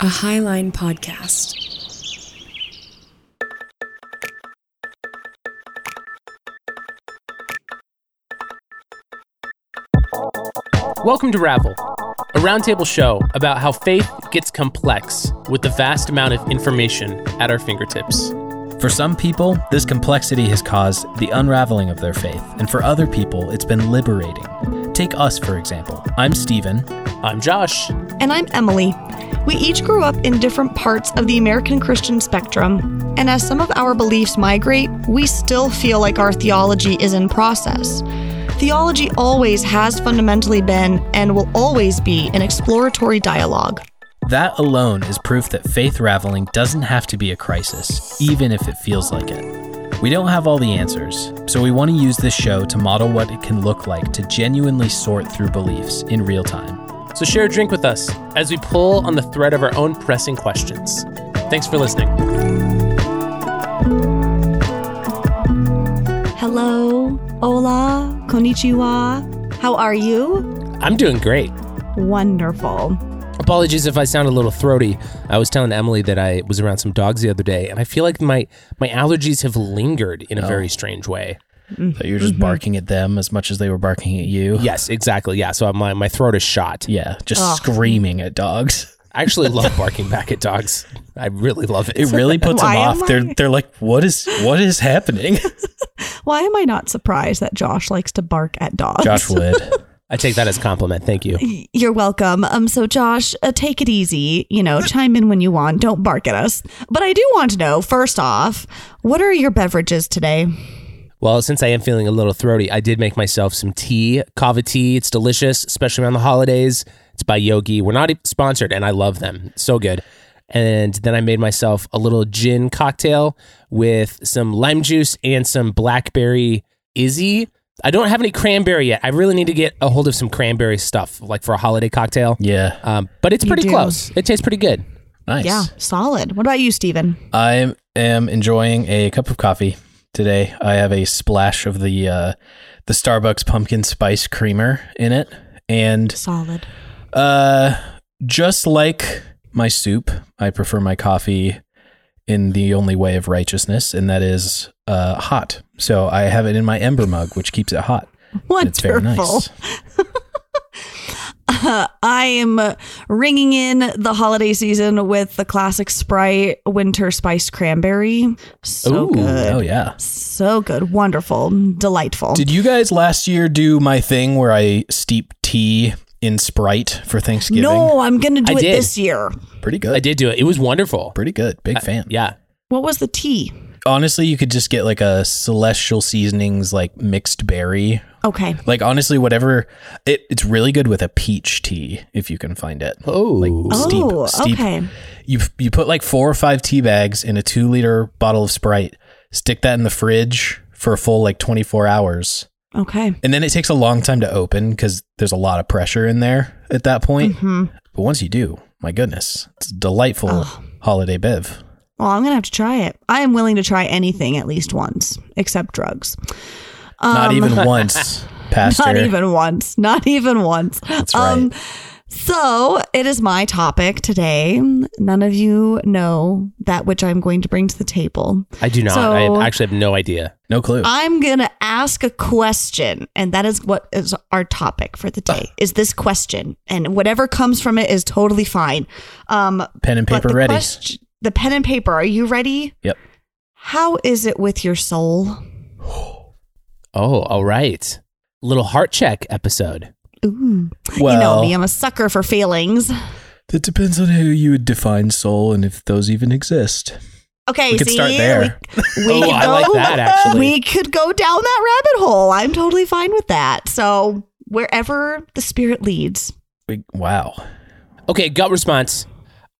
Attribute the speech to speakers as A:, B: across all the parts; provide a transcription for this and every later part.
A: a Highline podcast.
B: Welcome to Ravel, a roundtable show about how faith gets complex with the vast amount of information at our fingertips.
C: For some people, this complexity has caused the unraveling of their faith, and for other people, it's been liberating. Take us, for example. I'm Stephen.
B: I'm Josh.
D: And I'm Emily. We each grew up in different parts of the American Christian spectrum, and as some of our beliefs migrate, we still feel like our theology is in process. Theology always has fundamentally been and will always be an exploratory dialogue.
C: That alone is proof that faith raveling doesn't have to be a crisis, even if it feels like it. We don't have all the answers, so we want to use this show to model what it can look like to genuinely sort through beliefs in real time.
B: So share a drink with us as we pull on the thread of our own pressing questions. Thanks for listening.
D: Hello, hola, konnichiwa. How are you?
B: I'm doing great.
D: Wonderful.
B: Apologies if I sound a little throaty. I was telling Emily that I was around some dogs the other day, and I feel like my my allergies have lingered in a very oh. strange way.
C: That you're just barking at them as much as they were barking at you.
B: Yes, exactly. Yeah, so my my throat is shot.
C: Yeah, just screaming at dogs.
B: I actually love barking back at dogs. I really love it.
C: It really puts them
D: Why am
C: off. They're they're like, what is what is happening?
D: Why am I not surprised that Josh likes to bark at dogs?
C: Josh would.
B: I take that as a compliment. Thank you.
D: You're welcome. Um, so Josh, uh, take it easy. You know, chime in when you want. Don't bark at us. But I do want to know. First off, what are your beverages today?
B: Well, since I am feeling a little throaty, I did make myself some tea, kava tea. It's delicious, especially around the holidays. It's by Yogi. We're not sponsored, and I love them. So good. And then I made myself a little gin cocktail with some lime juice and some blackberry IZZE. I don't have any cranberry yet. I really need to get a hold of some cranberry stuff, like for a holiday cocktail.
C: Yeah,
B: Um, but it's
D: You
B: pretty
D: do.
B: close. It tastes pretty good.
C: nice.
D: Yeah, solid. What about you, Steven?
C: I am enjoying a cup of coffee today. I have a splash of the uh, the Starbucks pumpkin spice creamer in it, and
D: Solid.
C: uh, just like my soup, I prefer my coffee in the only way of righteousness, and that is uh, hot. So I have it in my Ember mug, which keeps it hot. And It's very nice.
D: Uh, I am uh, ringing in the holiday season with the classic Sprite Winter Spice Cranberry. So
B: Ooh,
D: good.
C: Oh yeah.
D: So good. Wonderful. Delightful.
C: Did you guys last year do my thing where I steep tea in Sprite for Thanksgiving?
D: no, I'm going to do
B: I
D: it
B: did.
D: this year.
C: Pretty good.
B: I did do it. It was wonderful.
C: Pretty good. Big fan.
B: Yeah.
D: What was the tea?
C: Honestly, you could just get like a celestial seasonings, like mixed berry.
D: Okay.
C: Like honestly, whatever. It, it's really good with a peach tea if you can find it.
B: Oh.
C: Like steep,
D: oh,
C: steep.
D: okay.
C: You you put like four or five tea bags in a two liter bottle of Sprite. Stick that in the fridge for a full like twenty four hours,
D: Okay.
C: and then it takes a long time to open because there's a lot of pressure in there at that point.
D: Hmm.
C: But once you do, my goodness, it's a delightful holiday bev.
D: Well, I'm going to have to try it. I am willing to try anything at least once, except drugs.
C: Not even once, Pastor.
D: Um, Not even once. Not even once.
C: That's right.
D: so it is my topic today. None of you know that which I'm going to bring to the table.
B: I do not.
D: So-
B: I actually have no idea.
C: no clue.
D: I'm going to ask a question, and that is what is our topic for the day. Is this question, and whatever comes from it is totally fine. Um,
C: Pen and paper ready.
D: quest- the pen and paper. Are you ready?
C: Yep.
D: How is it with your soul?
B: Oh, all right. Little heart check episode.
D: Ooh.
C: Well,
D: you know me, I'm a sucker for feelings.
C: that depends on who you would define soul and if those even exist.
D: Okay,
C: We could
D: see,
C: start there.
D: We, we
B: Oh,
D: could
B: I
D: go,
B: like that, actually.
D: We could go down that rabbit hole. I'm totally fine with that. So wherever the spirit leads.
C: We- Wow.
B: Okay, gut response.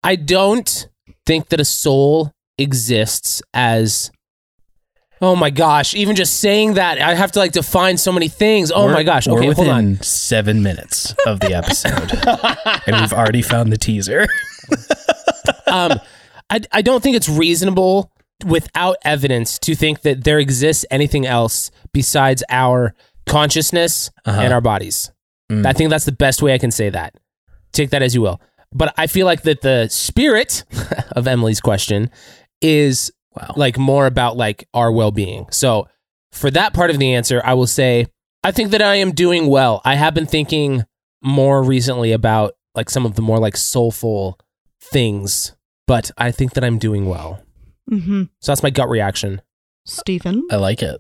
B: I don't think that a soul exists as. Oh my gosh! Even just saying that, I have to like define so many things. Oh
C: We're-
B: my gosh!
C: We're
B: Okay, hold
C: within
B: on.
C: seven minutes of the episode, and we've already found the teaser.
B: um, I, I don't think it's reasonable without evidence to think that there exists anything else besides our consciousness
C: Uh-huh.
B: and our bodies.
C: Mm.
B: I think that's the best way I can say that. Take that as you will. But I feel like that the spirit of Emily's question is
C: Wow.
B: like more about like our well-being. So for that part of the answer, I will say I think that I am doing well. I have been thinking more recently about like some of the more like soulful things, but I think that I'm doing well.
D: Mm-hmm.
B: So that's my gut reaction.
D: Stephen,
C: I like it.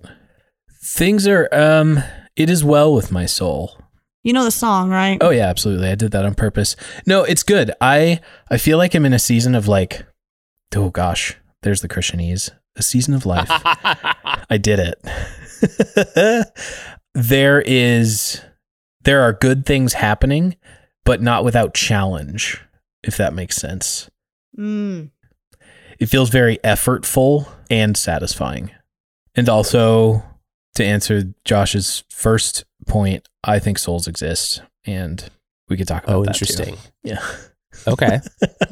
C: Things are um it is well with my soul.
D: You know the song, right?
C: Oh yeah, absolutely. I did that on purpose. No, it's good. I I feel like I'm in a season of like oh gosh, there's the Christianese. A season of life. I did it. there is there are good things happening, but not without challenge, if that makes sense.
D: Mm.
C: It feels very effortful and satisfying. And also to answer Josh's first point, I think souls exist and we could talk about
B: oh,
C: that too.
B: interesting.
C: Yeah.
B: Okay.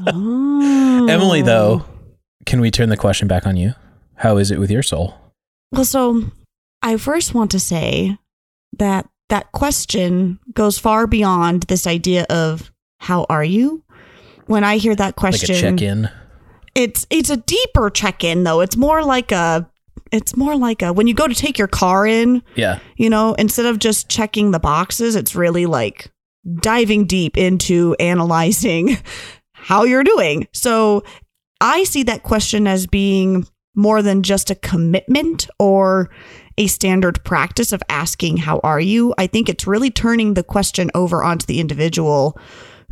D: Oh.
C: Emily though, can we turn the question back on you? How is it with your soul?
D: Well, so I first want to say that that question goes far beyond this idea of how are you? When I hear that question,
C: a check-in.
D: it's it's a deeper check-in though. It's more like a it's more like a when you go to take your car in,
C: Yeah.
D: you know, instead of just checking the boxes, it's really like diving deep into analyzing how you're doing. So I see that question as being more than just a commitment or a standard practice of asking, How are you? I think it's really turning the question over onto the individual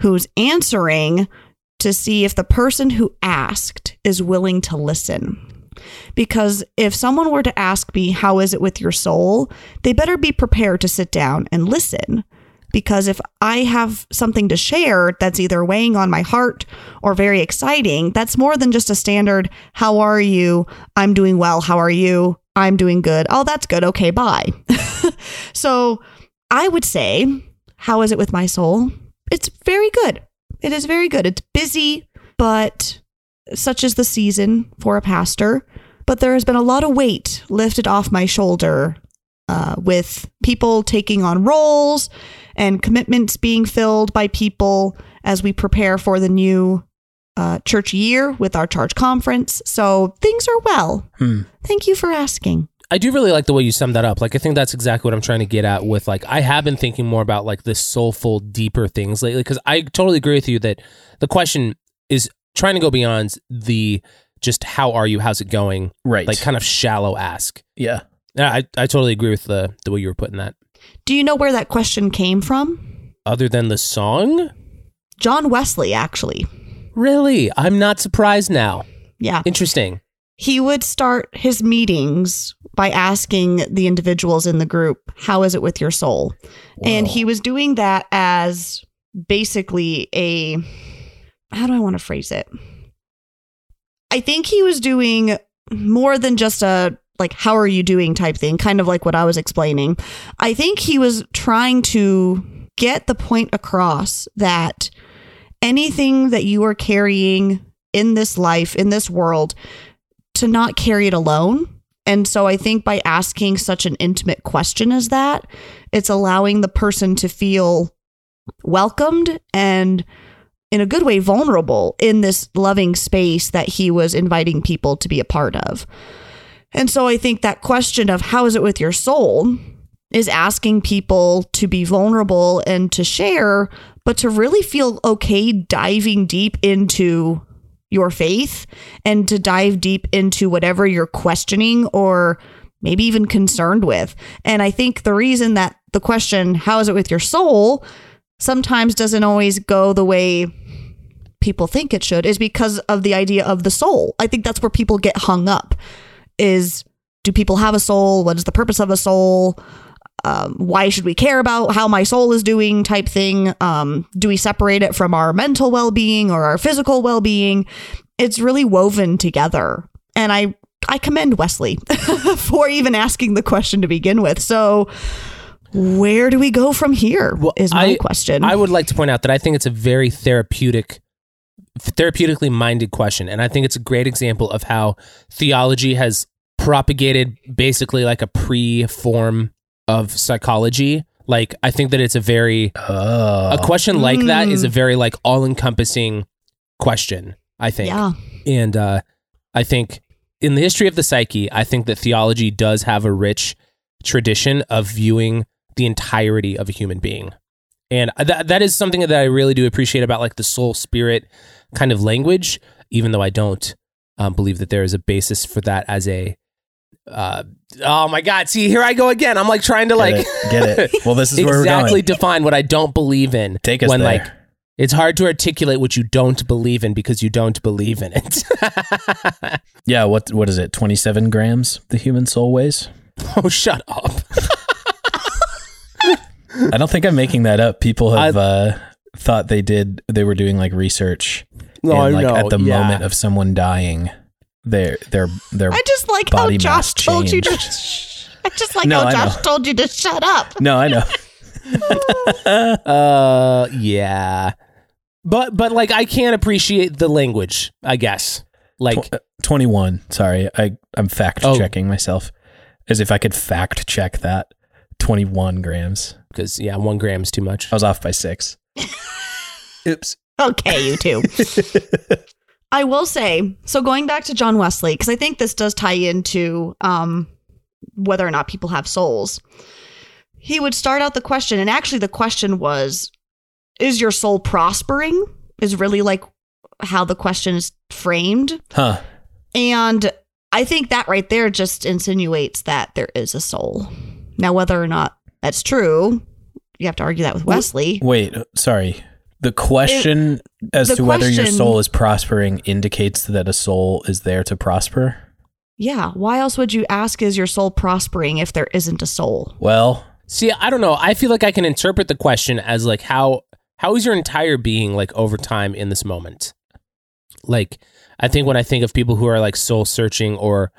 D: who's answering to see if the person who asked is willing to listen. Because if someone were to ask me, How is it with your soul? they better be prepared to sit down and listen. Because if I have something to share that's either weighing on my heart or very exciting, that's more than just a standard, How are you? I'm doing well. How are you? I'm doing good. Oh, that's good. Okay, bye. so I would say, How is it with my soul? It's very good. It is very good. It's busy, but such is the season for a pastor. But there has been a lot of weight lifted off my shoulder uh, with people taking on roles and commitments being filled by people as we prepare for the new uh, church year with our church conference. So things are well.
C: Hmm.
D: Thank you for asking.
B: I do really like the way you summed that up. Like, I think that's exactly what I'm trying to get at with like, I have been thinking more about like the soulful, deeper things lately. Cause I totally agree with you that the question is trying to go beyond the just how are you, how's it going,
C: Right.
B: like kind of shallow ask.
C: yeah.
B: Yeah, I, I totally agree with the, the way you were putting that.
D: Do you know where that question came from?
B: Other than the song?
D: John Wesley, actually.
B: Really? I'm not surprised now.
D: Yeah.
B: Interesting.
D: He would start his meetings by asking the individuals in the group, How is it with your soul? And he was doing that as basically a, how do I want to phrase it? I think he was doing more than just a, like, how are you doing type thing, kind of like what I was explaining. I think he was trying to get the point across that anything that you are carrying in this life, in this world, to not carry it alone. And so I think by asking such an intimate question as that, it's allowing the person to feel welcomed and in a good way vulnerable in this loving space that he was inviting people to be a part of. And so I think that question of how is it with your soul is asking people to be vulnerable and to share, but to really feel okay diving deep into your faith and to dive deep into whatever you're questioning or maybe even concerned with. And I think the reason that the question, how is it with your soul, sometimes doesn't always go the way people think it should is because of the idea of the soul. I think that's where people get hung up is do people have a soul? What is the purpose of a soul? Um, why should we care about how my soul is doing type thing um, do we separate it from our mental well-being or our physical well-being it's really woven together and i i commend wesley for even asking the question to begin with so where do we go from here? Is my
B: I-
D: question
B: I would like to point out that I think it's a very therapeutic, therapeutically minded question, and I think it's a great example of how theology has propagated basically like a pre-form of psychology, Like I think that it's a very
C: Oh.
B: a question like that is a
D: Mm.
B: very like all-encompassing question, I think.
D: Yeah.
B: And uh, I think in the history of the psyche, I think that theology does have a rich tradition of viewing the entirety of a human being. And that that is something that I really do appreciate about like the soul spirit kind of language, even though I don't um, believe that there is a basis for that as a. Uh, oh my God! See, here I go again. I'm like trying to like
C: Get it. Get it. Well, this is where we're
B: exactly define what I don't believe in.
C: Take us
B: when
C: there.
B: like it's hard to articulate what you don't believe in because you don't believe in it.
C: yeah. What what is it? Twenty seven grams the human soul weighs.
B: oh, shut up.
C: I don't think I'm making that up. People have uh, thought they did. They were doing like research.
B: No,
C: and,
B: I
C: like
B: know,
C: at the
B: yeah.
C: moment of someone dying, their their their.
D: I just like how Josh
C: mass
D: told you to.
C: changed.
D: I just like
C: No,
D: how
C: I
D: Josh
C: know.
D: told you to shut up.
C: no, I know.
B: Uh, yeah, but but like I can't appreciate the language. I guess like
C: Tw- uh, 21. Sorry, I I'm fact
B: Oh.
C: checking myself, as if I could fact check that. 21 grams.
B: because yeah, one gram is too much.
C: I was off by six. Oops.
D: Okay, you two. I will say, so going back to John Wesley, because I think this does tie into um, whether or not people have souls. He would start out the question, and actually, the question was, Is your soul prospering? Is really like how the question is framed.
C: Huh.
D: And I think that right there just insinuates that there is a soul. Now, whether or not that's true, you have to argue that with Wesley.
C: Wait. Uh, sorry. The question as
D: the
C: to whether your soul is prospering indicates that a soul is there to prosper.
D: Yeah. Why else would you ask, is your soul prospering if there isn't a soul?
C: Well,
B: See, I don't know. I feel like I can interpret the question as like how how is your entire being like over time in this moment? Like I think when I think of people who are like soul searching or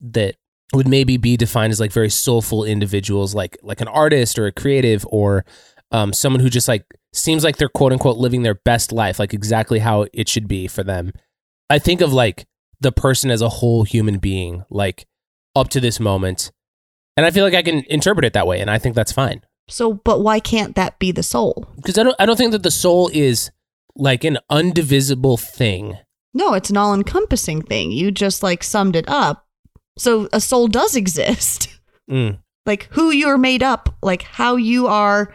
B: that would maybe be defined as like very soulful individuals like like an artist or a creative or um, someone who just like seems like they're quote unquote living their best life like exactly how it should be for them. I think of like the person as a whole human being like up to this moment and I feel like I can interpret it that way, and I think that's fine.
D: So, but why can't that be the soul?
B: Because I don't, I don't think that the soul is like an undivisible thing.
D: No, it's an all encompassing thing. You just like summed it up. So, a soul does exist.
B: Mm.
D: like who you're made up, like how you are.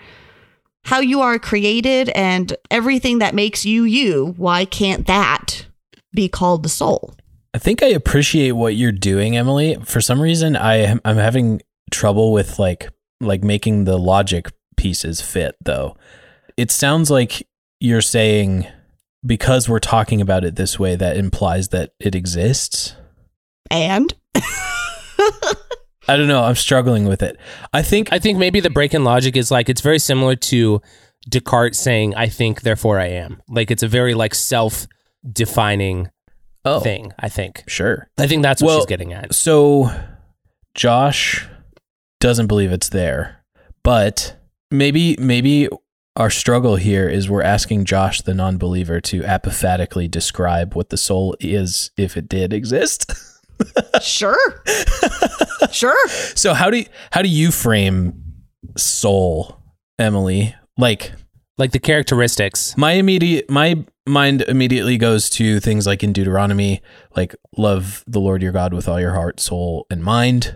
D: How you are created and everything that makes you you, why can't that be called the soul?
C: I think I appreciate what you're doing, Emily. For some reason, I I'm having trouble with like like making the logic pieces fit though. It sounds like you're saying because we're talking about it this way that implies that it exists.
D: And
C: I don't know, I'm struggling with it. I think
B: I think maybe the break in logic is like it's very similar to Descartes saying "I think, therefore I am." Like it's a very like self-defining
C: oh,
B: thing. I think.
C: sure.
B: I think that's what
C: Well,
B: she's getting at.
C: So Josh doesn't believe it's there. But maybe maybe our struggle here is we're asking Josh the non-believer to apophatically describe what the soul is if it did exist.
D: sure. sure.
C: so how do you, how do you frame soul, Emily? Like
B: Like the characteristics.
C: my immediate my mind immediately goes to things like in Deuteronomy, like love the Lord your God with all your heart, soul, and mind.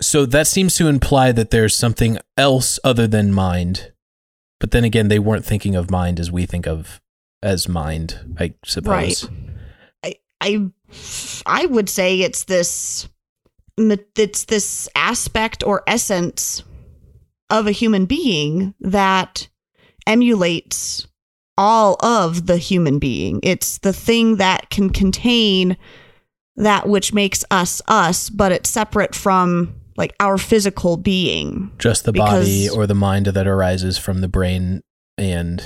C: So that seems to imply that there's something else other than mind. But then again, they weren't thinking of mind as we think of as mind, I suppose.
D: I I I would say it's this it's this aspect or essence of a human being that emulates all of the human being. It's the thing that can contain that which makes us us, but it's separate from like our physical being.
C: Just the body or the mind that arises from the brain and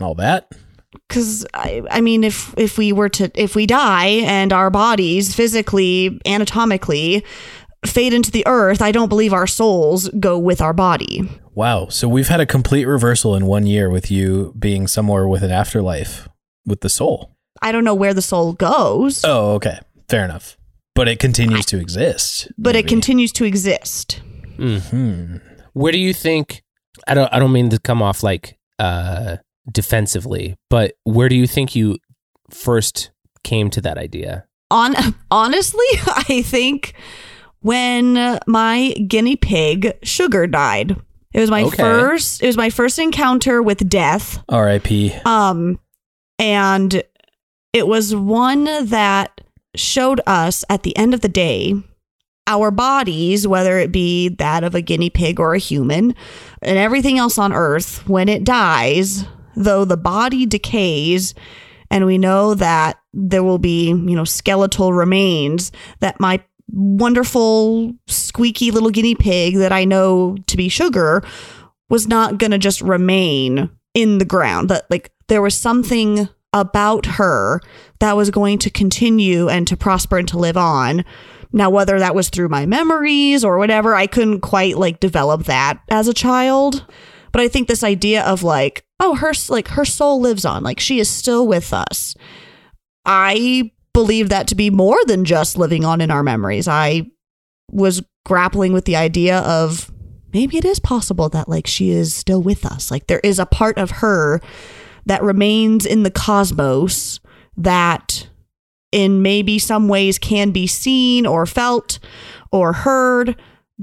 C: all that.
D: Because I, I mean if if we were to if we die and our bodies physically anatomically fade into the earth i don't believe our souls go with our body
C: Wow. So we've had a complete reversal in one year with you being somewhere with an afterlife with the soul.
D: i don't know where the soul goes
C: Oh, okay. Fair enough. But it continues to exist.
D: but it continues to exist
C: Hmm.
B: Where do you think I don't I don't mean to come off like uh defensively, but where do you think you first came to that idea?
D: On honestly, I think when my guinea pig Sugar died. It was my
B: Okay.
D: first it was my first encounter with death.
C: R.I.P.
D: Um and it was one that showed us at the end of the day our bodies, whether it be that of a guinea pig or a human, and everything else on earth, when it dies, though the body decays, and we know that there will be, you know, skeletal remains, that my wonderful, squeaky little guinea pig that I know to be sugar was not going to just remain in the ground. That, like, there was something about her that was going to continue and to prosper and to live on. Now, whether that was through my memories or whatever, I couldn't quite like develop that as a child. But I think this idea of like, oh, her like her soul lives on, like she is still with us. I believe that to be more than just living on in our memories. I was grappling with the idea of maybe it is possible that like she is still with us. Like there is a part of her that remains in the cosmos that in maybe some ways can be seen or felt or heard,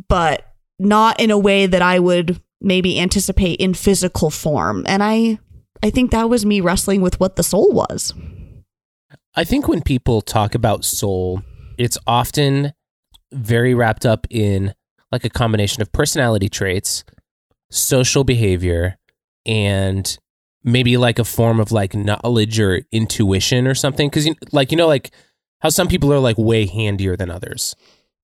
D: but not in a way that I would maybe anticipate in physical form. And I I think that was me wrestling with what the soul was.
B: I think when people talk about soul, it's often very wrapped up in like a combination of personality traits, social behavior, and maybe like a form of like knowledge or intuition or something. Cause you, like, you know, like how some people are like way handier than others,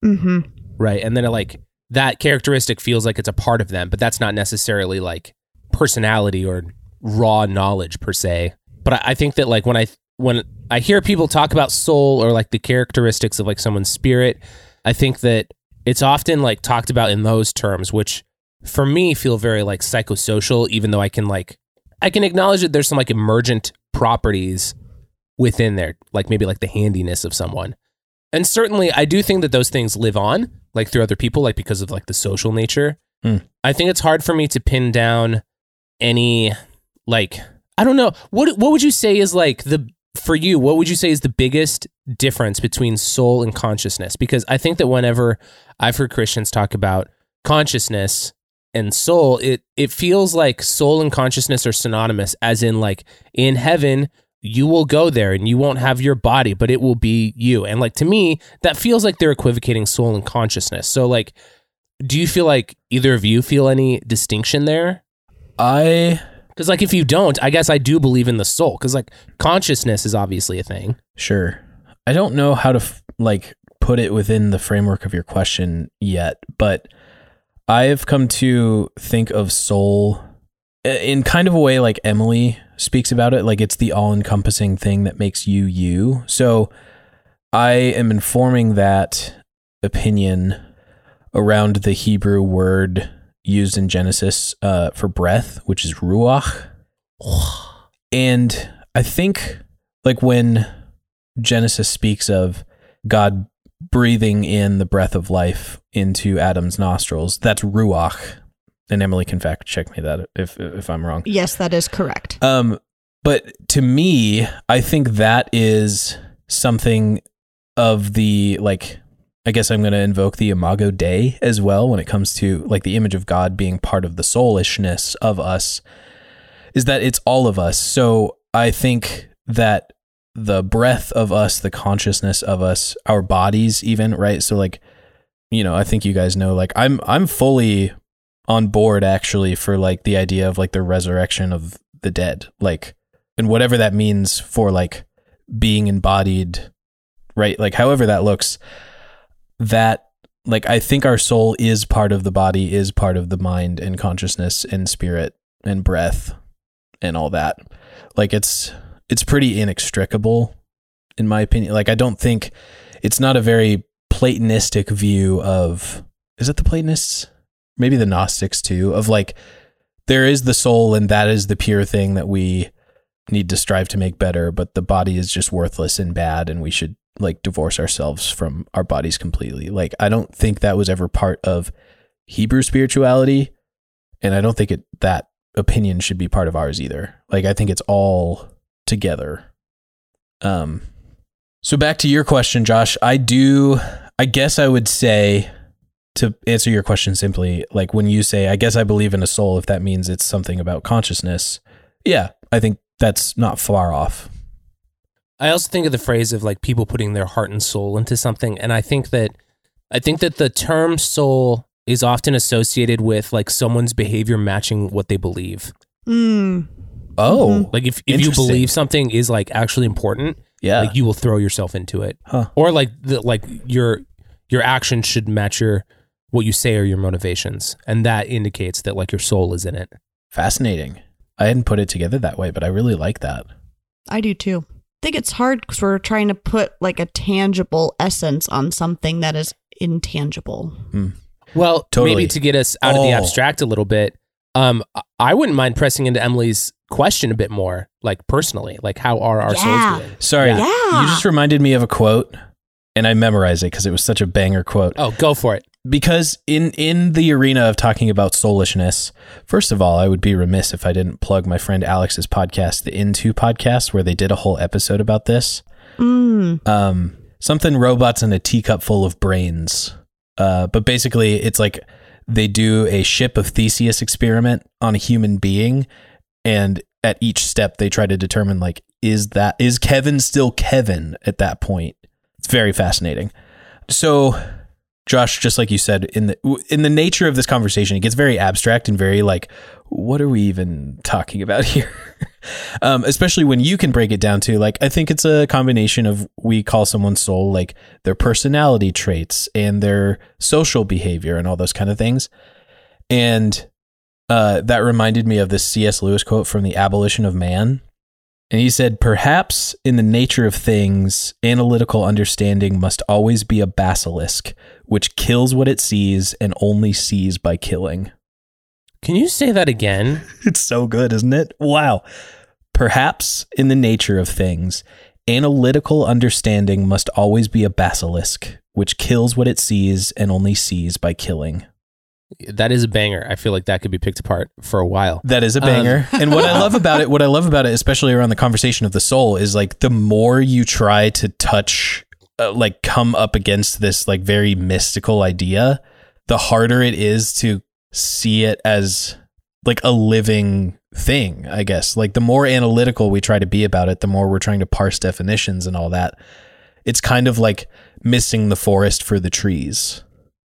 D: Mm-hmm.
B: right? And then like that characteristic feels like it's a part of them, but that's not necessarily like personality or raw knowledge per se. But I, think that like when I when I hear people talk about soul or like the characteristics of like someone's spirit, I think that it's often like talked about in those terms, which for me feel very like psychosocial, even though I can like I can acknowledge that there's some like emergent properties within there, like maybe like the handiness of someone. And certainly I do think that those things live on, like through other people, like because of like the social nature.
C: Hmm.
B: I think it's hard for me to pin down any like I don't know. What what would you say is like the for you, what would you say is the biggest difference between soul and consciousness? Because I think that whenever I've heard Christians talk about consciousness and soul, it it feels like soul and consciousness are synonymous, as in like in heaven, you will go there and you won't have your body, but it will be you. And like to me, that feels like they're equivocating soul and consciousness. So like do you feel like either of you feel any distinction there?
C: I
B: Because like if you don't, I guess I do believe in the soul. Because like consciousness is obviously a thing.
C: Sure. I don't know how to f- like put it within the framework of your question yet, but I've come to think of soul in kind of a way like Emily speaks about it, like it's the all-encompassing thing that makes you you. So I am informing that opinion around the Hebrew word used in Genesis uh, for breath, which is ruach. And I think like when Genesis speaks of God breathing in the breath of life into Adam's nostrils. That's ruach. And Emily can fact check me that if if I'm wrong.
D: Yes, that is correct.
C: Um, but to me, I think that is something of the like. I guess I'm going to invoke the Imago Dei as well when it comes to like the image of God being part of the soulishness of us. Is that it's all of us. So I think that the breath of us, the consciousness of us, our bodies, even right. So like, you know, I think you guys know. Like, I'm I'm fully on board actually for like the idea of like the resurrection of the dead like and whatever that means for like being embodied right? Like however that looks that like i think our soul is part of the body is part of the mind and consciousness and spirit and breath and all that. Like it's it's pretty inextricable in my opinion. Like i don't think it's not a very platonistic view of is it the platonists maybe the Gnostics too, of like there is the soul and that is the pure thing that we need to strive to make better, but the body is just worthless and bad and we should like divorce ourselves from our bodies completely. Like I don't think that was ever part of Hebrew spirituality. and I don't think it that opinion should be part of ours either. Like I think it's all together. Um so back to your question, Josh, I do I guess I would say to answer your question simply, like when you say I guess I believe in a soul if that means it's something about consciousness. Yeah, I think that's not far off.
B: I also think of the phrase of like people putting their heart and soul into something, and I think that I think that the term soul is often associated with like someone's behavior matching what they believe.
D: Mm.
C: Oh,
B: Like if, if you believe something is like actually important,
C: yeah.
B: like you will throw yourself into it.
C: Huh.
B: Or like the like your your actions should match your what you say are your motivations. And that indicates that like your soul is in it.
C: Fascinating. I hadn't put it together that way, but I really like that.
D: I do too. I think it's hard because we're trying to put like a tangible essence on something that is intangible.
B: Well,
C: Totally.
B: maybe to get us out of the
C: Oh.
B: abstract a little bit, um, I- I wouldn't mind pressing into Emily's question a bit more, like personally, like how are our
D: Yeah.
B: souls doing?
C: Sorry,
B: Yeah.
D: Yeah.
C: you just reminded me of a quote, and I memorized it because it was such a banger quote.
B: Oh, go for it.
C: Because in in the arena of talking about soulishness, first of all, I would be remiss if I didn't plug my friend Alex's podcast, the Into podcast, where they did a whole episode about this.
D: Mm.
C: um, something robots in a teacup full of brains. Uh, but basically, it's like they do a ship of Theseus experiment on a human being, and at each step, they try to determine like is that is Kevin still Kevin at that point? It's very fascinating. So, Josh, just like you said, in the in the nature of this conversation, it gets very abstract and very like, what are we even talking about here? um, especially when you can break it down to like, I think it's a combination of we call someone's soul like their personality traits and their social behavior and all those kind of things. And uh, that reminded me of this C.S. Lewis quote from The Abolition of Man. And he said, Perhaps in the nature of things, analytical understanding must always be a basilisk, which kills what it sees and only sees by killing.
B: Can you say that again?
C: It's so good, isn't it? Wow. Perhaps in the nature of things, analytical understanding must always be a basilisk, which kills what it sees and only sees by killing.
B: That is a banger. I feel like that could be picked apart for a while.
C: That is a banger. and what I love about it, what I love about it, especially around the conversation of the soul, is like the more you try to touch, uh, like come up against this like very mystical idea, the harder it is to see it as like a living thing, I guess. Like the more analytical we try to be about it, the more we're trying to parse definitions and all that. It's kind of like missing the forest for the trees,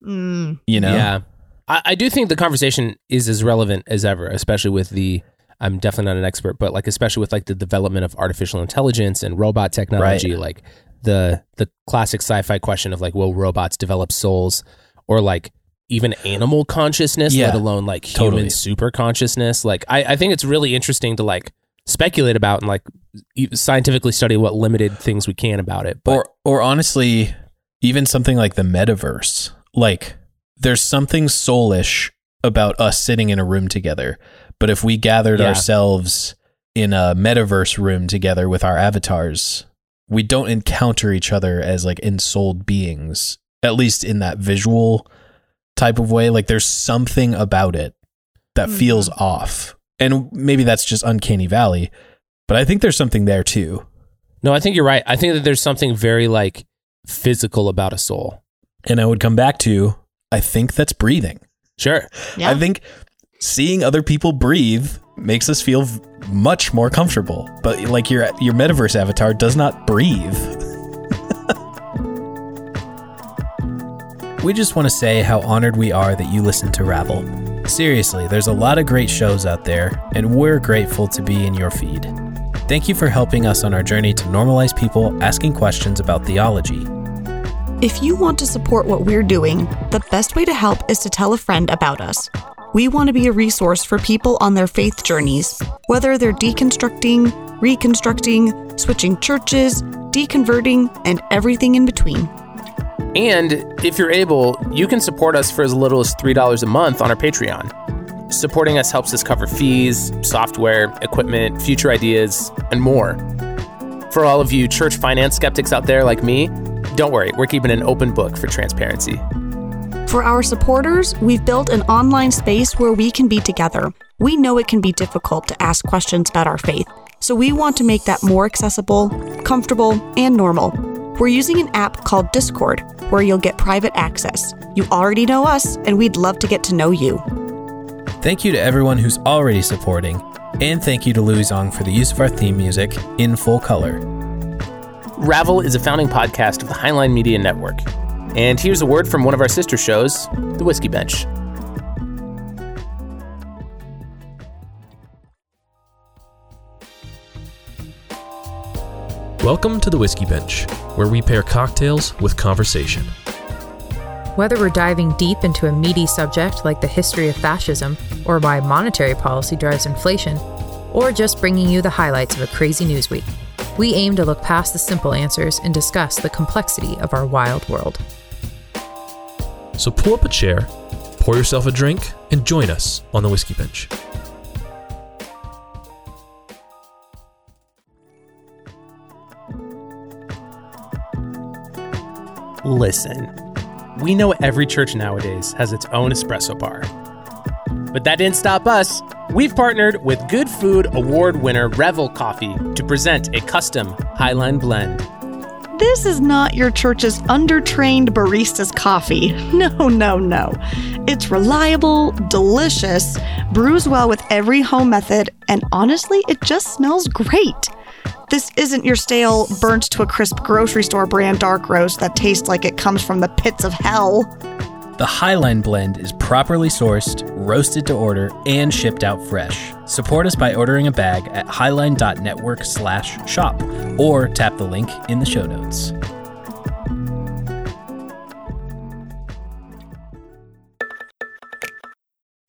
D: Mm.
C: you know?
B: Yeah. I, I do think the conversation is as relevant as ever, especially with the I'm definitely not an expert, but like especially with like the development of artificial intelligence and robot technology,
C: Right.
B: like the the classic sci-fi question of like, will robots develop souls or like even animal consciousness,
C: Yeah,
B: let alone like
C: totally.
B: human super consciousness? Like I, I think it's really interesting to like speculate about and like scientifically study what limited things we can about it. But
C: or or honestly even something like the metaverse like there's something soulish about us sitting in a room together but if we gathered
B: Yeah.
C: ourselves in a metaverse room together with our avatars we don't encounter each other as like ensouled beings at least in that visual type of way like there's something about it that
D: Mhm.
C: feels off and maybe that's just uncanny valley but i think there's something there too
B: no, I think you're right. I think that there's something very like physical about a soul.
C: And I would come back to, I think that's breathing.
B: Sure.
D: Yeah.
C: I think seeing other people breathe makes us feel much more comfortable. But like your your metaverse avatar does not breathe. we just want to say how honored we are that you listen to Ravel. Seriously, there's a lot of great shows out there, and we're grateful to be in your feed. Thank you for helping us on our journey to normalize people asking questions about theology.
D: If you want to support what we're doing, the best way to help is to tell a friend about us. We want to be a resource for people on their faith journeys, whether they're deconstructing, reconstructing, switching churches, deconverting, and everything in between.
B: And if you're able, you can support us for as little as $3 a month on our Patreon. Supporting us helps us cover fees, software, equipment, future ideas, and more. For all of you church finance skeptics out there like me, don't worry, we're keeping an open book for transparency.
D: For our supporters, we've built an online space where we can be together. We know it can be difficult to ask questions about our faith, so we want to make that more accessible, comfortable, and normal. We're using an app called Discord, where you'll get private access. You already know us, and we'd love to get to know you.
C: Thank you to everyone who's already supporting, and thank you to Louis Zong for the use of our theme music in full color.
B: Ravel is a founding podcast of the Highline Media Network. And here's a word from one of our sister shows, The Whiskey Bench.
E: Welcome to the Whiskey Bench, where we pair cocktails with conversation.
F: Whether we're diving deep into a meaty subject like the history of fascism, or why monetary policy drives inflation, or just bringing you the highlights of a crazy news week, we aim to look past the simple answers and discuss the complexity of our wild world.
E: So pull up a chair, pour yourself a drink, and join us on the Whiskey Bench.
B: Listen, we know every church nowadays has its own espresso bar. But that didn't stop us. We've partnered with Good Food Award winner Revel Coffee to present a custom Highline blend.
D: This is not your church's undertrained barista's coffee. No, no, no. It's reliable, delicious, brews well with every home method, and honestly, it just smells great. This isn't your stale, burnt to a crisp grocery store brand dark roast that tastes like it comes from the pits of hell.
C: The Highline blend is properly sourced, roasted to order, and shipped out fresh. Support us by ordering a bag at highline.network slash shop or tap the link in the show notes.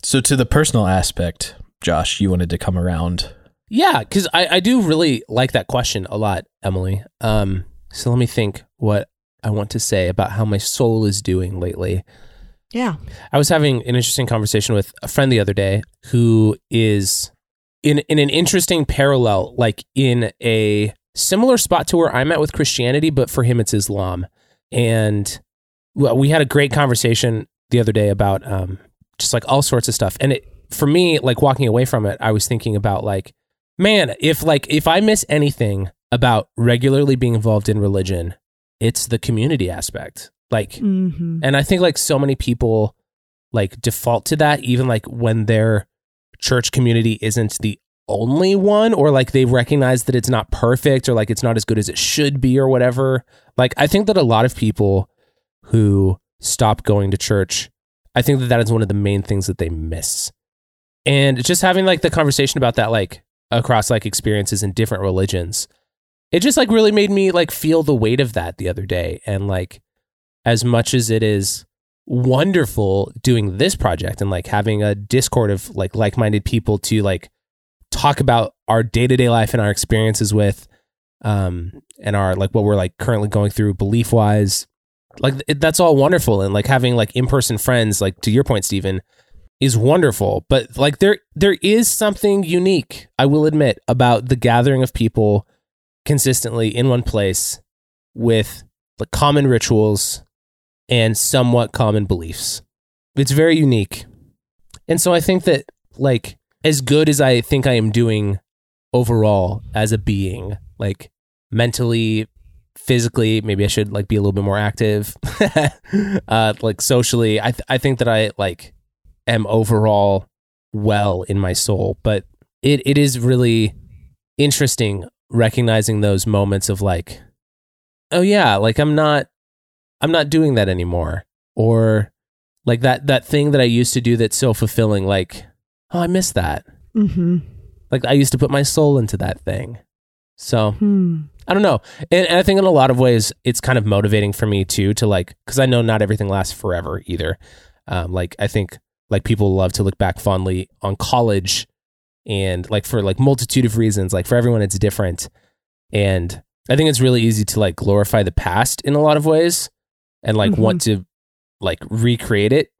C: So to the personal aspect, Josh, you wanted to come around.
B: Yeah, because I, I do really like that question a lot, Emily. Um, so let me think what I want to say about how my soul is doing lately.
D: Yeah.
B: I was having an interesting conversation with a friend the other day who is in in an interesting parallel, like in a similar spot to where I'm at with Christianity, but for him it's Islam. And well, we had a great conversation the other day about um, just like all sorts of stuff. And it for me, like walking away from it, I was thinking about like, man, if like if I miss anything about regularly being involved in religion, it's the community aspect. Like
D: Mm-hmm.
B: and I think like so many people like default to that, even like when their church community isn't the only one, or like they recognize that it's not perfect or like it's not as good as it should be or whatever. Like I think that a lot of people who stop going to church, I think that that is one of the main things that they miss. And just having like the conversation about that, like across like experiences in different religions, it just like really made me like feel the weight of that the other day. And like, as much as it is wonderful doing this project and like having a discord of like like-minded people to like talk about our day-to-day life and our experiences with um and our like what we're like currently going through belief wise like it, that's all wonderful and like having like in-person friends like to your point Stephen is wonderful. But like there there is something unique I will admit about the gathering of people consistently in one place with like common rituals and somewhat common beliefs. It's very unique. And so I think that like as good as I think I am doing overall as a being, like mentally, physically, maybe I should like be a little bit more active. uh like socially, I th- I think that I like am overall well in my soul, but it it is really interesting recognizing those moments of like oh yeah, like I'm not I'm not doing that anymore. Or like that that thing that I used to do that's so fulfilling, like, oh, I miss that.
D: Mm-hmm.
B: Like I used to put my soul into that thing. So
D: Hmm.
B: I don't know. And, and I think in a lot of ways it's kind of motivating for me too to like because I know not everything lasts forever either. Um, like I think like people love to look back fondly on college and like for like multitude of reasons. Like for everyone it's different. And I think it's really easy to like glorify the past in a lot of ways and like want to like recreate it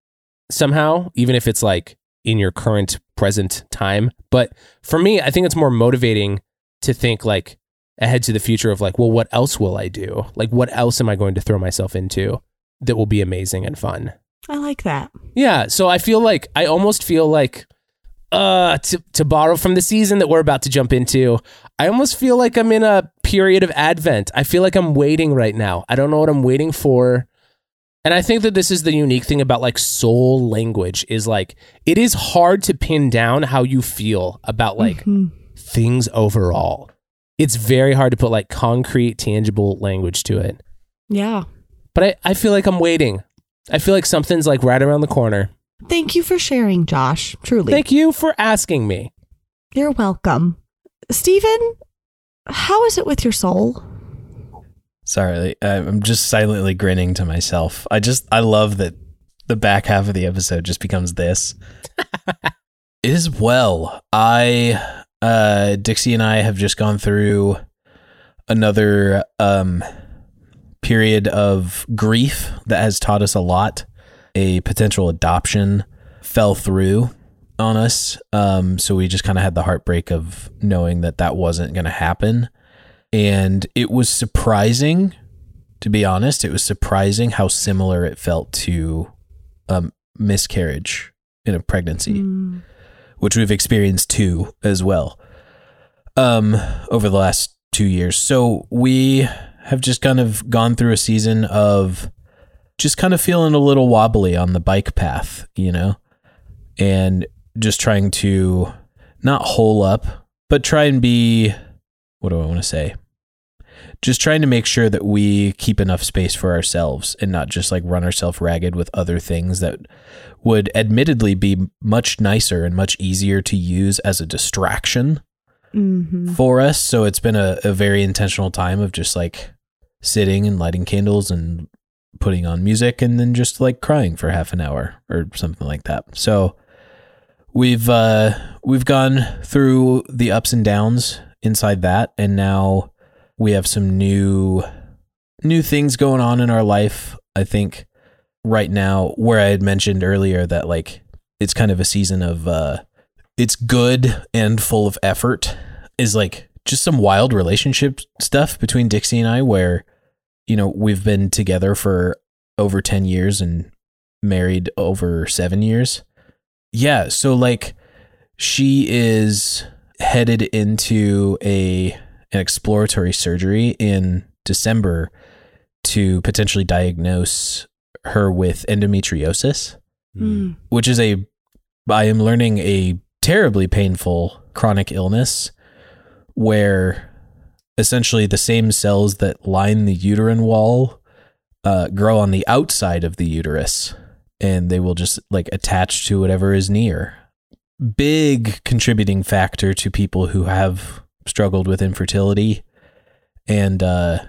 B: somehow, even if it's like in your current present time. But for me, I think it's more motivating to think like ahead to the future of like, well, what else will I do? Like, what else am I going to throw myself into that will be amazing and fun?
D: I like that.
B: Yeah, so I feel like I almost feel like uh to to borrow from the season that we're about to jump into, I almost feel like I'm in a period of advent. I feel like I'm waiting right now. I don't know what I'm waiting for. And I think that this is the unique thing about like soul language is like it is hard to pin down how you feel about like
D: Mhm.
B: things overall. It's very hard to put like concrete, tangible language to it.
D: Yeah.
B: But I, I feel like I'm waiting. I feel like something's like right around the corner.
D: Thank you for sharing, Josh. Truly.
B: Thank you for asking me.
D: You're welcome. Stephen, how is it with your soul?
C: Sorry, I'm just silently grinning to myself. I just I love that the back half of the episode just becomes this. it is well. I uh Dixie and I have just gone through another um period of grief that has taught us a lot. A potential adoption fell through on us. Um so we just kind of had the heartbreak of knowing that that wasn't going to happen and it was surprising to be honest it was surprising how similar it felt to a miscarriage in a pregnancy
D: Mm.
C: which we've experienced too as well um over the last 2 years so we have just kind of gone through a season of just kind of feeling a little wobbly on the bike path you know and just trying to not hole up but try and be what do I want to say? Just trying to make sure that we keep enough space for ourselves and not just like run ourselves ragged with other things that would admittedly be much nicer and much easier to use as a distraction
D: Mhm.
C: for us. So it's been a, a very intentional time of just like sitting and lighting candles and putting on music and then just like crying for half an hour or something like that. So we've uh we've gone through the ups and downs inside that and now we have some new new things going on in our life. I think right now where I had mentioned earlier that like it's kind of a season of uh it's good and full of effort is like just some wild relationship stuff between Dixie and I where you know we've been together for over 10 years and married over 7 years. Yeah, so like she is headed into a an exploratory surgery in December to potentially diagnose her with endometriosis
D: Mm.
C: which is a I am learning a terribly painful chronic illness where essentially the same cells that line the uterine wall uh, grow on the outside of the uterus and they will just like attach to whatever is near. Big contributing factor to people who have struggled with infertility and uh,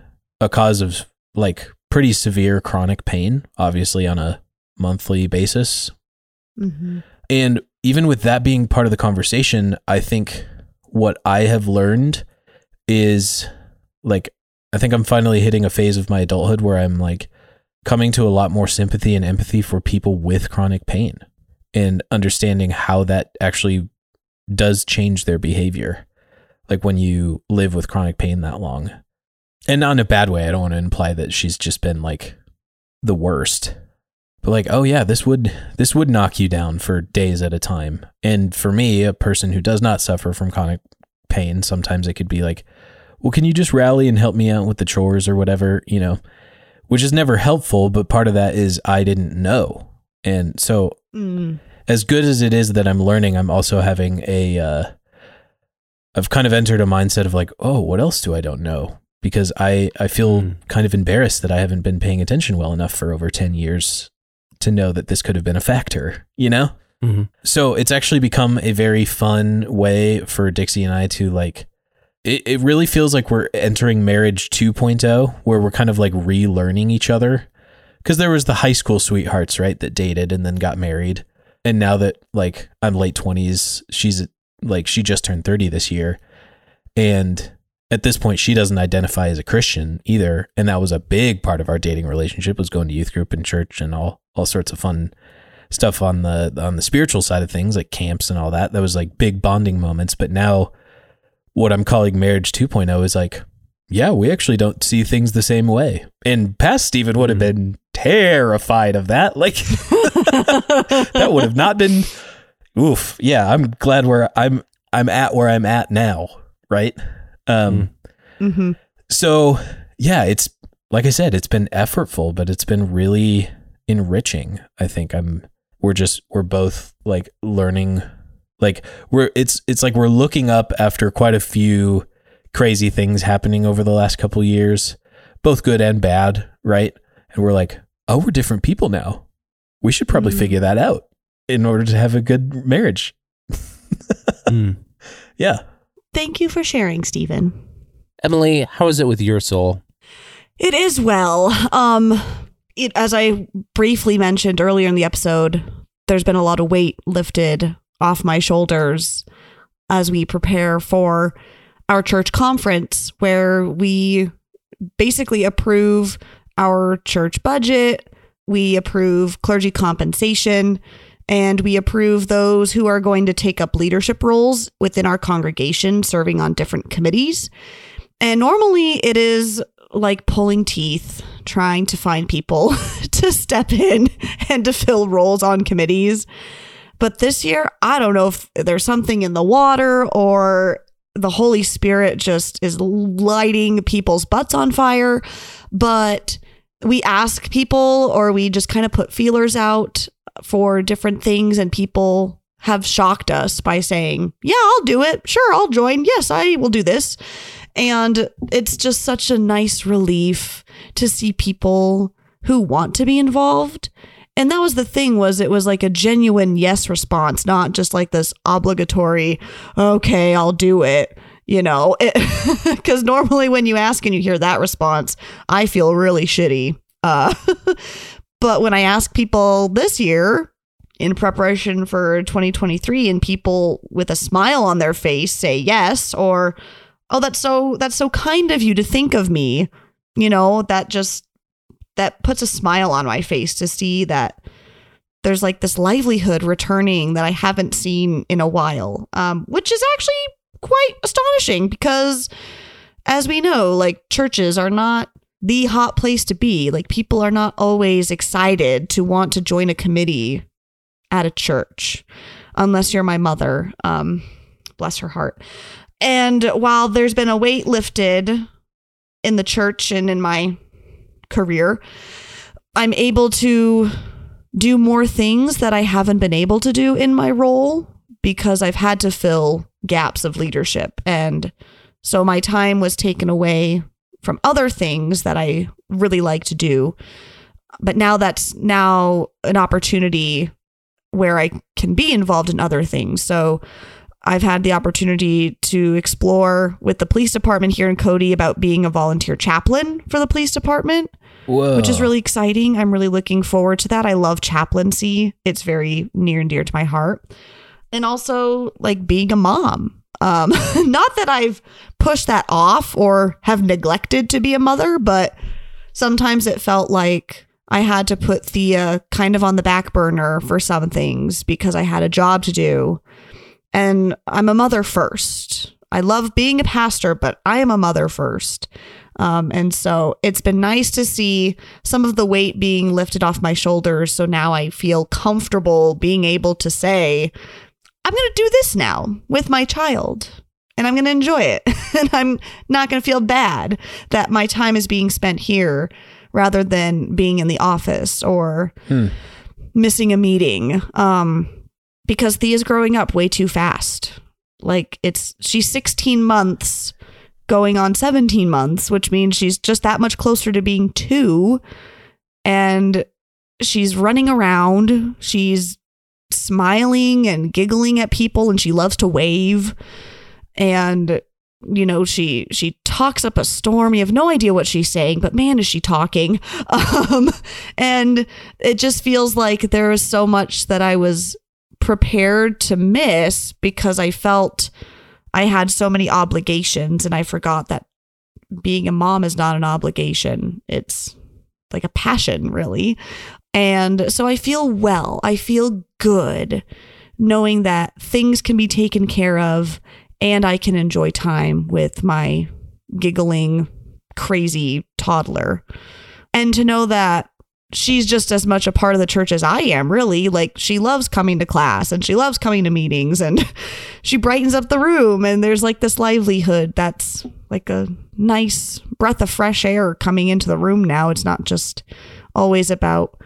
C: a cause of like pretty severe chronic pain, obviously on a monthly basis.
D: Mhm.
C: And even with that being part of the conversation, I think what I have learned is like, I think I'm finally hitting a phase of my adulthood where I'm like coming to a lot more sympathy and empathy for people with chronic pain and understanding how that actually does change their behavior. Like when you live with chronic pain that long. And not in a bad way. I don't want to imply that she's just been like the worst but like oh yeah this would this would knock you down for days at a time and for me a person who does not suffer from chronic pain sometimes it could be like well can you just rally and help me out with the chores or whatever you know which is never helpful but part of that is i didn't know and so
D: Mm.
C: as good as it is that i'm learning i'm also having a uh i've kind of entered a mindset of like oh what else do i don't know because i i feel
B: Mm.
C: kind of embarrassed that i haven't been paying attention well enough for over 10 years to know that this could have been a factor you know
B: Mhm.
C: so it's actually become a very fun way for dixie and i to like it, it really feels like we're entering marriage 2.0 where we're kind of like relearning each other because there was the high school sweethearts right that dated and then got married. And now that like i'm late 20s she's like she just turned 30 this year. And at this point she doesn't identify as a christian either. And that was a big part of our dating relationship was going to youth group and church and all all sorts of fun stuff on the on the spiritual side of things like camps and all that. That was like big bonding moments. But now what i'm calling marriage 2.0 is like yeah we actually don't see things the same way. And past Stephen would have mm-hmm. been terrified of that. Like that would have not been oof. Yeah, I'm glad where I'm I'm at where I'm at now, right? Um
D: hmm
C: so yeah, it's like I said, it's been effortful, but it's been really enriching. I think I'm we're just we're both like learning like we're it's it's like we're looking up after quite a few crazy things happening over the last couple years, both good and bad, right? And we're like, "Oh, we're different people now. We should probably
D: Mhm.
C: figure that out in order to have a good marriage."
B: Mm.
C: Yeah.
D: Thank you for sharing, Stephen.
B: Emily, how is it with your soul?
D: It is well. Um, it, as I briefly mentioned earlier in the episode, there's been a lot of weight lifted off my shoulders as we prepare for our church conference, where we basically approve our church budget, we approve clergy compensation, and we approve those who are going to take up leadership roles within our congregation, serving on different committees. And normally it is like pulling teeth trying to find people to step in and to fill roles on committees. But this year, I don't know if there's something in the water or the Holy Spirit just is lighting people's butts on fire. But we ask people or we just kind of put feelers out for different things, and people have shocked us by saying, Yeah, I'll do it. Sure, I'll join. Yes, I will do this. And it's just such a nice relief to see people who want to be involved. And that was the thing was it was like a genuine yes response, not just like this obligatory, okay, I'll do it. You know, because normally when you ask and you hear that response, I feel really shitty. Uh, but when I ask people this year in preparation for 2023 and people with a smile on their face say yes or oh that's so that's so kind of you to think of me you know that just that puts a smile on my face to see that there's like this livelihood returning that i haven't seen in a while um, which is actually quite astonishing because as we know like churches are not the hot place to be. Like people are not always excited to want to join a committee at a church unless you're my mother um, bless her heart. And while there's been a weight lifted in the church and in my career, I'm able to do more things that I haven't been able to do in my role because I've had to fill gaps of leadership. And so my time was taken away from other things that I really like to do. But now that's now an opportunity where I can be involved in other things. So I've had the opportunity to explore with the police department here in Cody about being a volunteer chaplain for the police department,
C: Whoa.
D: which is really exciting. I'm really looking forward to that. I love chaplaincy, it's very near and dear to my heart. And also, like being a mom. Um, not that I've pushed that off or have neglected to be a mother, but sometimes it felt like I had to put Thea kind of on the back burner for some things because I had a job to do and I'm a mother first. I love being a pastor, but I am a mother first. Um, and so it's been nice to see some of the weight being lifted off my shoulders. So now I feel comfortable being able to say, I'm going to do this now with my child and I'm going to enjoy it. and I'm not going to feel bad that my time is being spent here rather than being in the office or
C: Hmm.
D: missing a meeting. Um, because Thea's growing up way too fast. Like it's she's 16 months going on 17 months, which means she's just that much closer to being 2 and she's running around, she's smiling and giggling at people and she loves to wave and you know she she talks up a storm you have no idea what she's saying but man is she talking um and it just feels like there is so much that i was prepared to miss because I felt I had so many obligations and I forgot that being a mom is not an obligation. It's like a passion, really. And so I feel well. I feel good knowing that things can be taken care of and I can enjoy time with my giggling, crazy toddler. And to know that she's just as much a part of the church as I am, really. Like she loves coming to class and she loves coming to meetings and she brightens up the room and there's like this livelihood that's like a nice breath of fresh air coming into the room now. It's not just always about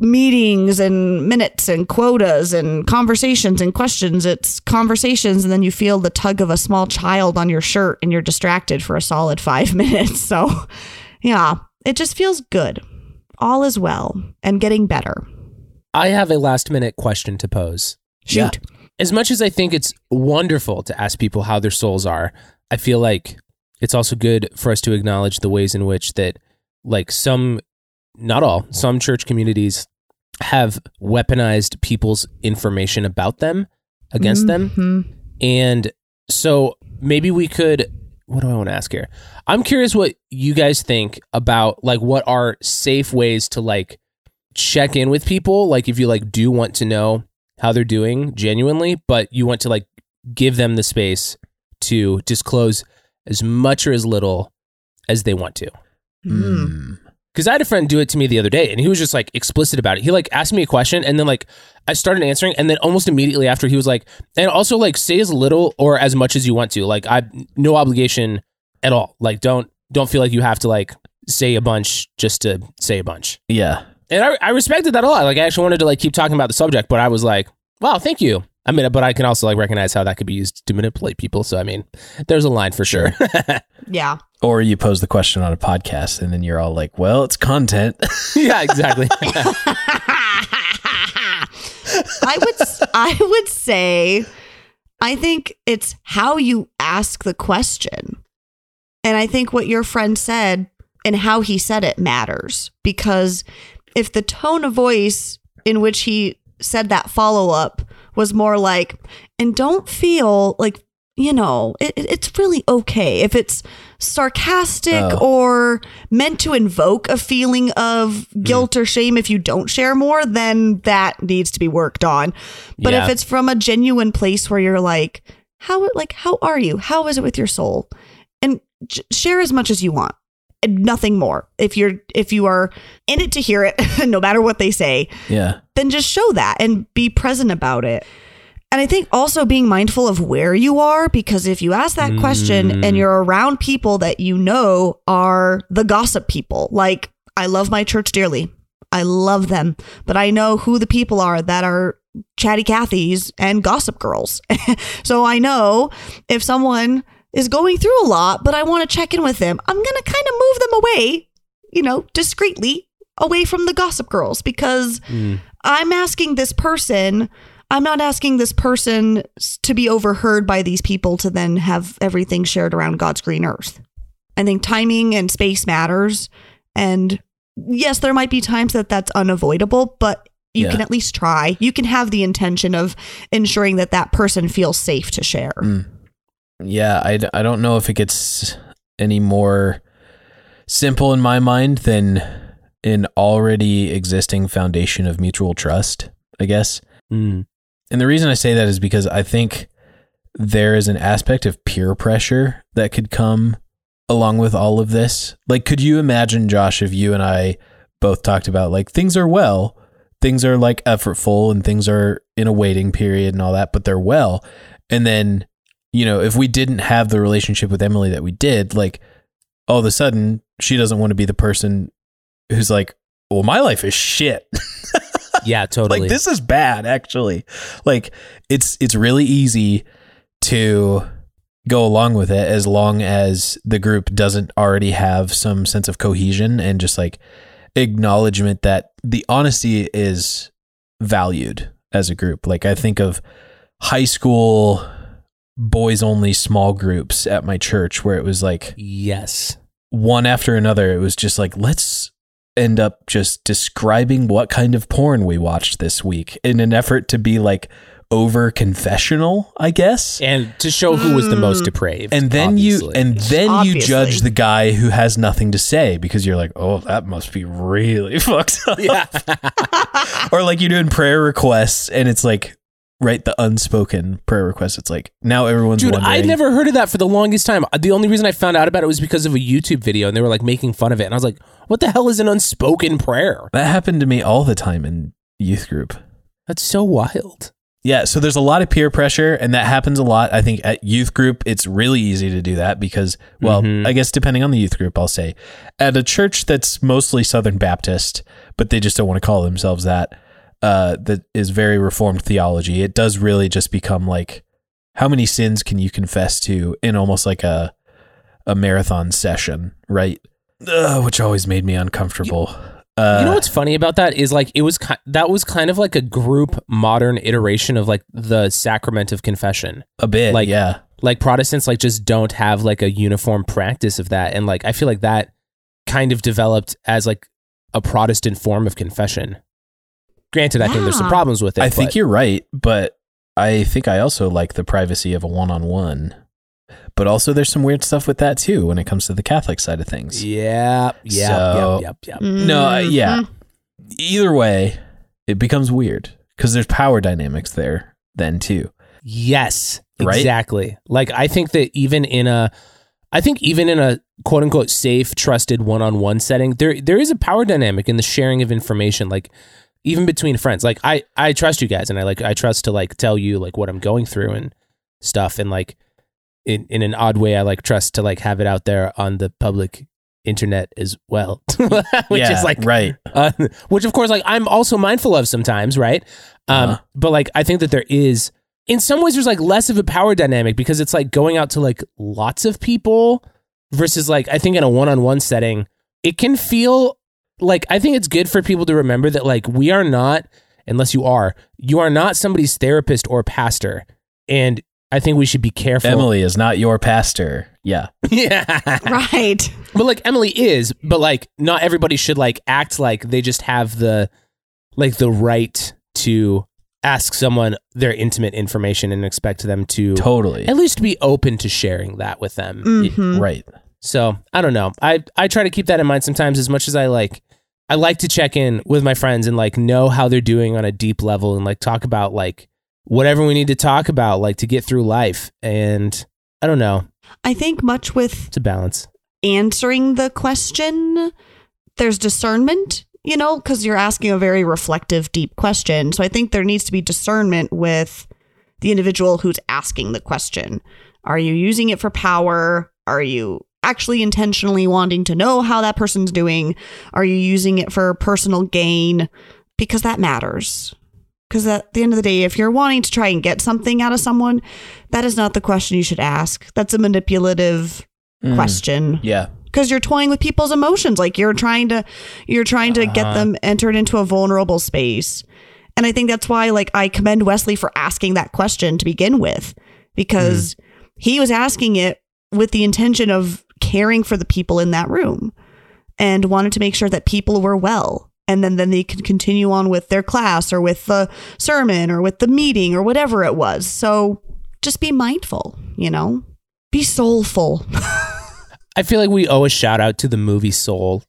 D: meetings and minutes and quotas and conversations and questions. It's conversations, and then you feel the tug of a small child on your shirt and you're distracted for a solid five minutes. So, yeah, it just feels good. All is well and getting better.
B: I have a last minute question to pose.
D: Shoot.
B: As much as I think it's wonderful to ask people how their souls are, I feel like it's also good for us to acknowledge the ways in which that like some not all, some church communities have weaponized people's information about them against them.
D: Mhm.
B: And so maybe we could what do I want to ask here? I'm curious what you guys think about like what are safe ways to like check in with people like if you like do want to know how they're doing genuinely, but you want to like give them the space to disclose as much or as little as they want to.
D: Mm.
B: Because I had a friend do it to me the other day, and he was just like explicit about it. He like asked me a question, and then like I started answering, and then almost immediately after, he was like, "And also like say as little or as much as you want to. Like I no obligation at all. Like don't don't feel like you have to like say a bunch just to say a bunch."
C: Yeah.
B: And I, I respected that a lot. Like I actually wanted to like keep talking about the subject, but I was like, "Wow, thank you." I mean, but I can also like recognize how that could be used to manipulate people. So I mean, there's a line for sure.
D: Yeah.
C: Or you pose the question on a podcast and then you're all like, well, it's content.
B: yeah, exactly.
D: I would s- I would say I think it's how you ask the question. And I think what your friend said and how he said it matters because if the tone of voice in which he said that follow up was more like and don't feel like you know it, it- it's really okay if it's sarcastic
C: Oh.
D: or meant to invoke a feeling of guilt hmm. or shame if you don't share more then that needs to be worked on but if it's from a genuine place where you're like how like how are you how is it with your soul and j- share as much as you want and nothing more if you're if you are in it to hear it no matter what they say
C: yeah.
D: then just show that and be present about it. And I think also being mindful of where you are, because if you ask that question and mm. you're around people that you know are the gossip people, like I love my church dearly, I love them, but I know who the people are that are chatty Cathys and gossip girls. so I know if someone is going through a lot, but I want to check in with them, I'm going to kind of move them away, you know, discreetly away from the gossip girls because mm. I'm asking this person, I'm not asking this person to be overheard by these people to then have everything shared around God's green earth. I think timing and space matters. And yes, there might be times that that's unavoidable, but you
C: Yeah.
D: can at least try. You can have the intention of ensuring that that person feels safe to share.
C: Yeah. I, I don't know if it gets any more simple in my mind than an already existing foundation of mutual trust, I guess.
B: Mm.
C: And the reason I say that is because I think there is an aspect of peer pressure that could come along with all of this. Like, could you imagine, Josh, if you and I both talked about like things are well, things are like effortful and things are in a waiting period and all that, but they're well. And then, you know, if we didn't have the relationship with Emily that we did, like all of a sudden she doesn't want to be the person who's like, well, my life is shit.
B: Yeah, totally.
C: like this is bad actually like it's it's really easy to go along with it as long as the group doesn't already have some sense of cohesion and just like acknowledgement that the honesty is valued as a group like i think of high school boys only small groups at my church where it was like
B: yes.
C: one after another, it was just like, let's end up just describing what kind of porn we watched this week in an effort to be like over confessional, I guess.
B: And to show who was the most mm. depraved.
C: And then
B: obviously.
C: you and then you judge the guy who has nothing to say because you're like, oh, that must be really fucked up.
B: yeah.
C: or like you're doing prayer requests and it's like right the unspoken prayer request. It's like now everyone's
B: Dude,
C: wondering.
B: I'd never heard of that for the longest time. The only reason I found out about it was because of a YouTube video and they were like making fun of it. And I was like, what the hell is an unspoken prayer?
C: that happened to me all the time in youth group.
B: That's so wild.
C: Yeah, so there's a lot of peer pressure, and that happens a lot. I think at youth group, it's really easy to do that because, well,
B: Mhm.
C: I guess depending on the youth group, I'll say at a church that's mostly Southern Baptist, but they just don't want to call themselves that, uh, that is very Reformed theology. It does really just become like, how many sins can you confess to in almost like a a marathon session, right? Ugh, which always made me uncomfortable. Uh,
B: you know what's funny about that is like it was ki- that was kind of like a group modern iteration of like the sacrament of confession.
C: a bit,
B: like-
C: yeah.
B: Like Protestants like just don't have like a uniform practice of that and like I feel like that kind of developed as like a Protestant form of confession. Granted, I think there's some problems with it.
C: I think
B: but-
C: you're right, but I think I also like the privacy of a one-on-one. But also, there's some weird stuff with that too when it comes to the Catholic side of things.
B: Yeah, yeah,
C: So-
B: yep, yep, yep.
C: No, uh, yeah. Either way, it becomes weird because there's power dynamics there then too.
B: Yes,
C: Right?
B: exactly. Like I think that even in a I think even in a quote unquote safe, trusted one on one setting, there there is a power dynamic in the sharing of information. Like even between friends. Like I I trust you guys and I like I trust to like tell you like what I'm going through and stuff and like in, in an odd way I like trust to like have it out there on the public internet as well. Which
C: Yeah,
B: is like
C: right.
B: uh, which of course like i'm also mindful of sometimes right um
C: Uh-huh.
B: but like i think that there is in some ways there's like less of a power dynamic because it's like going out to like lots of people versus like i think in a one-on-one setting it can feel like i think it's good for people to remember that like we are not unless you are you are not somebody's therapist or pastor and i think we should be careful
C: Emily is not your pastor. Yeah.
B: yeah
D: Right.
B: but like Emily is, but like not everybody should like act like they just have the like the right to ask someone their intimate information and expect them to
C: Totally.
B: at least be open to sharing that with them.
D: Mhm.
C: Right.
B: So I don't know. I I try to keep that in mind sometimes as much as I like. I like to check in with my friends and like know how they're doing on a deep level and like talk about like whatever we need to talk about like to get through life. And I don't know.
D: I think much with
B: It's a balance.
D: answering the question, there's discernment, you know, because you're asking a very reflective, deep question. So I think there needs to be discernment with the individual who's asking the question. Are you using it for power? Are you actually intentionally wanting to know how that person's doing? Are you using it for personal gain? Because that matters. Because at the end of the day, if you're wanting to try and get something out of someone, that is not the question you should ask. That's a manipulative
C: Mm.
D: question
C: Yeah.
D: because you're toying with people's emotions like you're trying to you're trying to get
B: Uh-huh.
D: them entered into a vulnerable space and i think that's why like i commend wesley for asking that question to begin with because he was asking it with the intention of caring for the people in that room and wanted to make sure that people were well and then then they could continue on with their class or with the sermon or with the meeting or whatever it was so just be mindful you know be soulful
B: I feel like we owe a shout out to the movie Soul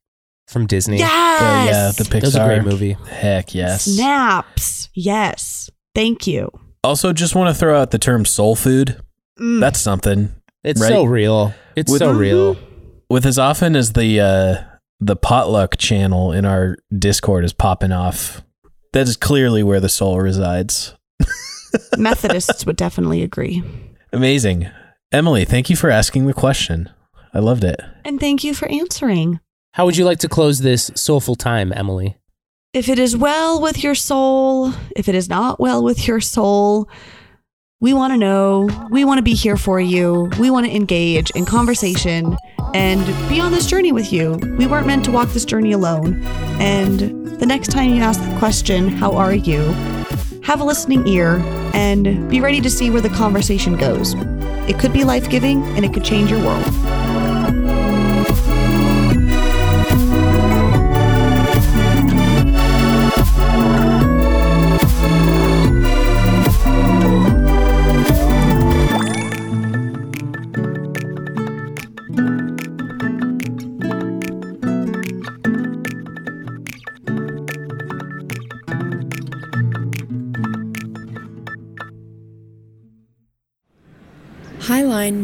B: from Disney.
D: Yes.
C: Oh, yeah. The Pixar.
B: That was a great movie.
C: Heck yes.
D: Snaps. Yes. Thank you.
C: Also, just want to throw out the term soul food.
D: Mm.
C: That's something.
B: It's
C: Right.
B: so real. It's
C: With-
B: so real.
C: With as often as the uh, the potluck channel in our Discord is popping off, that is clearly where the soul resides.
D: Methodists would definitely agree.
C: Amazing. Emily, thank you for asking the question. I loved it.
D: And thank you for answering.
B: How would you like to close this soulful time, Emily?
D: If it is well with your soul, if it is not well with your soul, we want to know. We want to be here for you. We want to engage in conversation and be on this journey with you. We weren't meant to walk this journey alone. And the next time you ask the question, How are you? have a listening ear and be ready to see where the conversation goes. It could be life giving and it could change your world.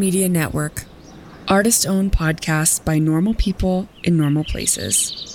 A: Media Network. Artist owned podcasts by normal people in normal places.